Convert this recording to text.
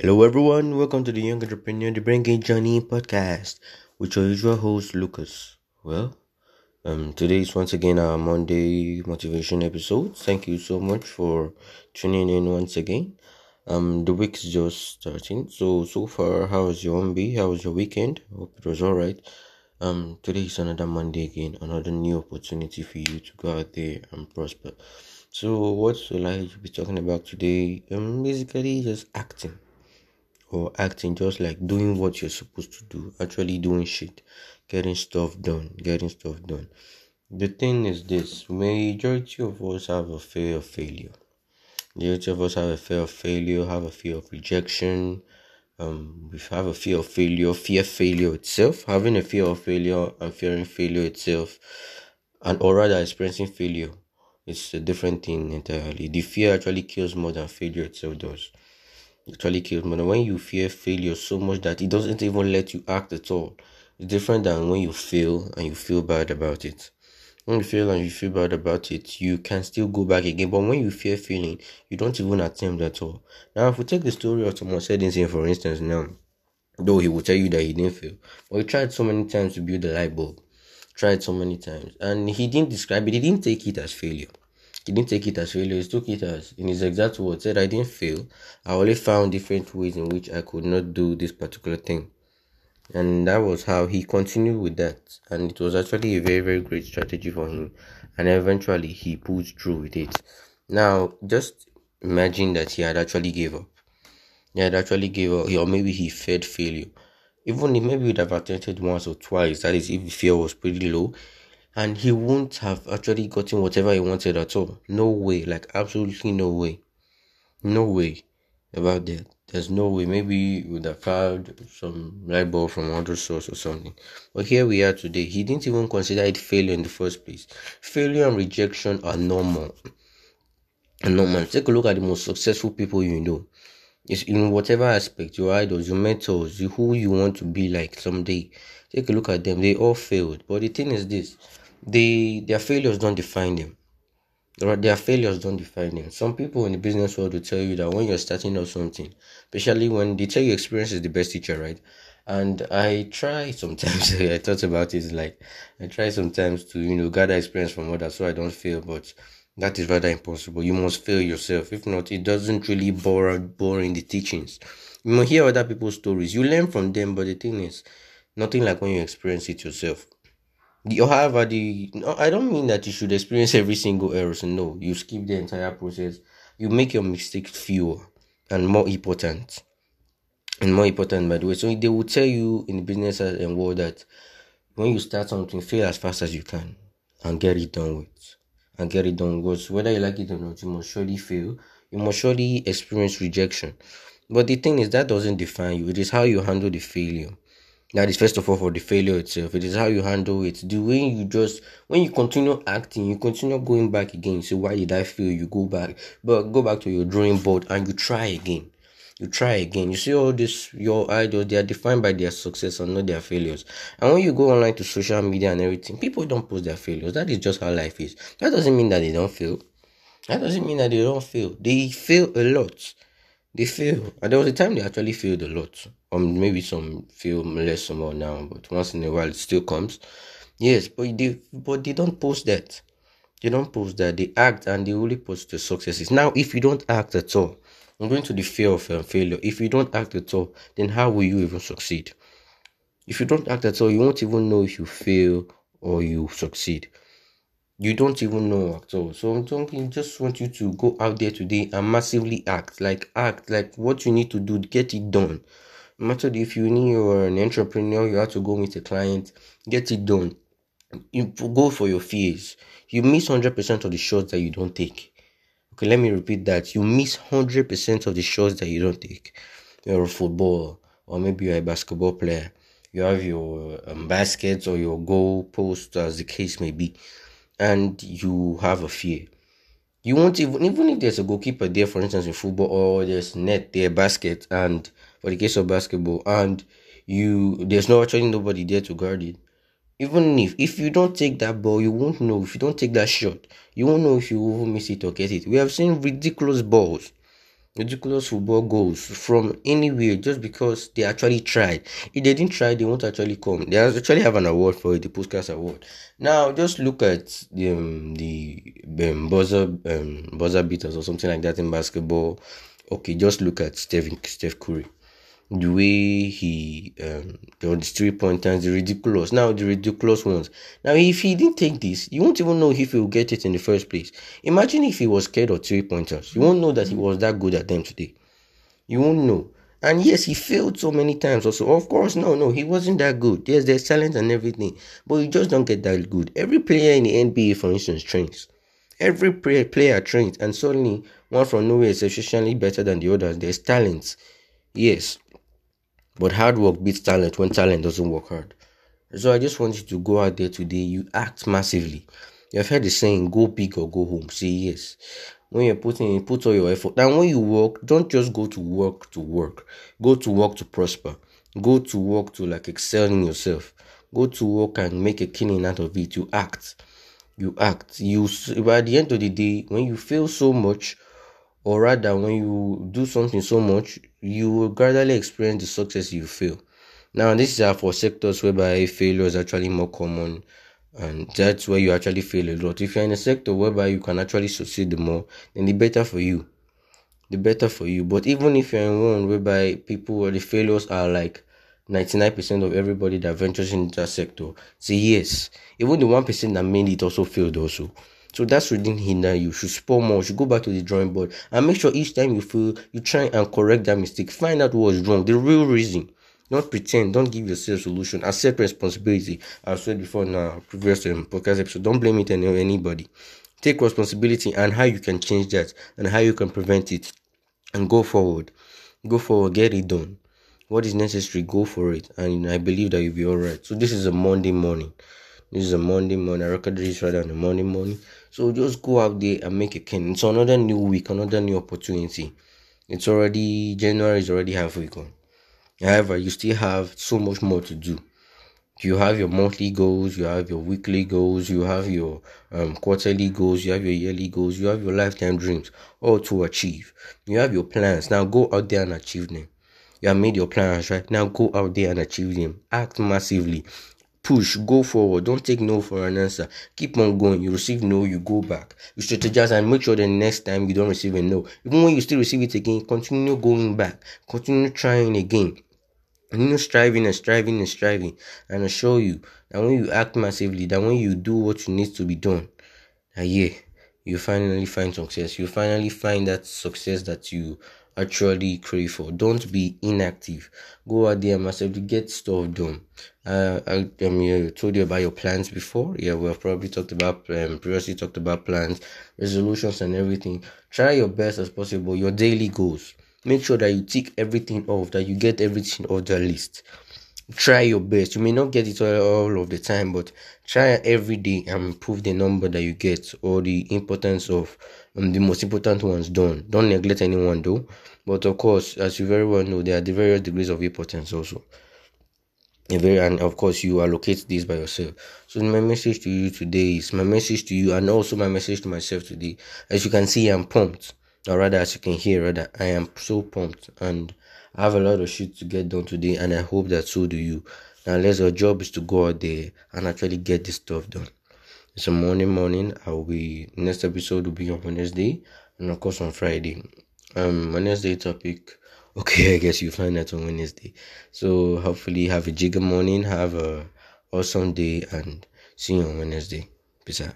Hello, everyone. Welcome to the Young Entrepreneur, the Brain Gain Journey podcast with your usual host, Lucas. Well, um, today is once again our Monday motivation episode. Thank you so much for tuning in once again. Um, the week is just starting. So, so far, how was your MB? How was your weekend? Hope it was alright. Um, today is another Monday again, another new opportunity for you to go out there and prosper. So, what will I be talking about today? Um, basically, just acting or acting just like doing what you're supposed to do, actually doing shit, getting stuff done, getting stuff done. The thing is this majority of us have a fear of failure. Majority of us have a fear of failure, have a fear of rejection. Um, we have a fear of failure, fear failure itself, having a fear of failure and fearing failure itself, and or rather experiencing failure. It's a different thing entirely. The fear actually kills more than failure itself does actually kills more. When you fear failure so much that it doesn't even let you act at all, it's different than when you fail and you feel bad about it. When you fail and you feel bad about it, you can still go back again. But when you fear failing, you don't even attempt at all. Now, if we take the story of Thomas Edison, for instance, now, though he will tell you that he didn't fail, but he tried so many times to build the light bulb, tried so many times, and he didn't describe it, he didn't take it as failure. He didn't take it as failure, he took it as, in his exact words, said, I didn't fail. I only found different ways in which I could not do this particular thing. And that was how he continued with that. And it was actually a very, very great strategy for him. And eventually he pulled through with it. Now, just imagine that he had actually gave up. He had actually gave up, or maybe he feared failure. Even if maybe he would have attempted once or twice, that is, if the fear was pretty low, and he won't have actually gotten whatever he wanted at all. No way, like absolutely no way, no way about that. There's no way. Maybe you would have found some light bulb from other source or something. But here we are today. He didn't even consider it failure in the first place. Failure and rejection are normal. And normal. Take a look at the most successful people you know. It's in whatever aspect, your idols, your mentors, who you want to be like someday. Take a look at them. They all failed. But the thing is this they their failures don't define them. Their failures don't define them. Some people in the business world will tell you that when you're starting out something, especially when they tell you experience is the best teacher, right? And I try sometimes. I thought about it like I try sometimes to you know gather experience from others so I don't fail, but that is rather impossible. You must fail yourself. If not, it doesn't really bore in the teachings. You must hear other people's stories. You learn from them, but the thing is, nothing like when you experience it yourself however uh, the no, i don't mean that you should experience every single error. No you skip the entire process. You make your mistakes fewer and more important. And more important by the way. So they will tell you in the business and world that when you start something fail as fast as you can and get it done with. And get it done because whether you like it or not you must surely fail. You must surely experience rejection. But the thing is that doesn't define you. It is how you handle the failure that is first of all for the failure itself. It is how you handle it. The way you just when you continue acting, you continue going back again. So why did I fail? You go back, but go back to your drawing board and you try again. You try again. You see all this your idols, they are defined by their success and not their failures. And when you go online to social media and everything, people don't post their failures. That is just how life is. That doesn't mean that they don't fail. That doesn't mean that they don't fail. They fail a lot they fail. And there was a time they actually failed a lot. Or um, maybe some fail less more now, but once in a while it still comes. Yes, but they but they don't post that. They don't post that. They act and they only post the successes. Now, if you don't act at all, I'm going to the fear of um, failure. If you don't act at all, then how will you even succeed? If you don't act at all, you won't even know if you fail or you succeed you don't even know at all. So I'm talking, just want you to go out there today and massively act. Like act like what you need to do, get it done. No matter if you need you're an entrepreneur, you have to go meet a client, get it done. You go for your fears. You miss hundred percent of the shots that you don't take. Okay, let me repeat that. You miss hundred percent of the shots that you don't take. You're a football, or maybe you're a basketball player. You have your um, baskets or your goal post, as the case may be and you have a fear. You won't even even if there's a goalkeeper there, for instance, in football, or there's net there, basket, and for the case of basketball, and you there's no actually nobody there to guard it. Even if if you don't take that ball, you won't know. If you don't take that shot, you won't know if you will miss it or get it. We have seen ridiculous balls, ridiculous football goals from anywhere just because they actually tried. If they didn't try, they won't actually come. They actually have an award for it, the Puskas Award. Now, just look at the um, the um, buzzer um, buzzer beaters or something like that in basketball. Okay, just look at Stephen Steph Curry the way he um the three pointers, the ridiculous. Now the ridiculous ones. Now if he didn't take this, you won't even know if he will get it in the first place. Imagine if he was scared of three pointers. You won't know that he was that good at them today. You won't know. And yes, he failed so many times also. Of course, no, no, he wasn't that good. Yes, there's talent and everything. But you just don't get that good. Every player in the NBA, for instance, trains. Every player, player trains. And suddenly, one from nowhere is sufficiently better than the others. There's talent. Yes. But hard work beats talent when talent doesn't work hard. So I just want you to go out there today. You act massively. You've heard the saying, go big or go home. Say yes. When you're putting in, put all your effort. And when you work, don't just go to work to work. Go to work to prosper. Go to work to like excel in yourself. Go to work and make a killing out of it. You act. You act. You by the end of the day, when you fail so much, or rather when you do something so much you will gradually experience the success you feel now this is for sectors whereby failure is actually more common and that's where you actually fail a lot. If you're in a sector whereby you can actually succeed the more then the better for you. The better for you. But even if you're in one whereby people or the failures are like 99% of everybody that ventures into that sector say yes even the 1% that made it also failed also so that's shouldn't hinder you. you should spur more. You should go back to the drawing board and make sure each time you feel you try and correct that mistake. Find out what's wrong, the real reason. Don't pretend. Don't give yourself solution. Accept responsibility. I've said before in our previous um, podcast episode. Don't blame it on anybody. Take responsibility and how you can change that and how you can prevent it, and go forward. Go forward. Get it done. What is necessary, go for it, and I believe that you'll be alright. So this is a Monday morning. This is a Monday morning. I record this right on a Monday morning. So just go out there and make a king. It's another new week, another new opportunity. It's already January is already halfway gone. However, you still have so much more to do. You have your monthly goals, you have your weekly goals, you have your um, quarterly goals, you have your yearly goals, you have your lifetime dreams, all to achieve. You have your plans. Now go out there and achieve them. You have made your plans, right? Now go out there and achieve them. Act massively push, go forward. Don't take no for an answer. Keep on going. You receive no, you go back. You strategize and make sure the next time you don't receive a no. Even when you still receive it again, continue going back. Continue trying again. Continue striving and striving and striving. And I assure you that when you act massively, that when you do what you need to be done, that yeah, you finally find success. You finally find that success that you actually crave for. Don't be inactive. Go out there and massively get stuff done. Uh, I, I mean, I told you about your plans before. Yeah, we have probably talked about um, previously talked about plans, resolutions, and everything. Try your best as possible. Your daily goals. Make sure that you tick everything off. That you get everything off the list. Try your best. You may not get it all, of the time, but try every day and improve the number that you get or the importance of um, the most important ones done. Don't neglect anyone though. But of course, as you very well know, there are the various degrees of importance also. Very, and of course, you allocate this by yourself. So, my message to you today is my message to you, and also my message to myself today. As you can see, I'm pumped, or rather, as you can hear, rather, I am so pumped, and I have a lot of shit to get done today, and I hope that so do you. Now, let's our job is to go out there and actually get this stuff done. It's a morning, morning. I will be next episode will be on Wednesday, and of course on Friday. Um, Wednesday topic. Okay, I guess you find that on Wednesday. So hopefully have a jigger morning, have a awesome day, and see you on Wednesday. Peace out.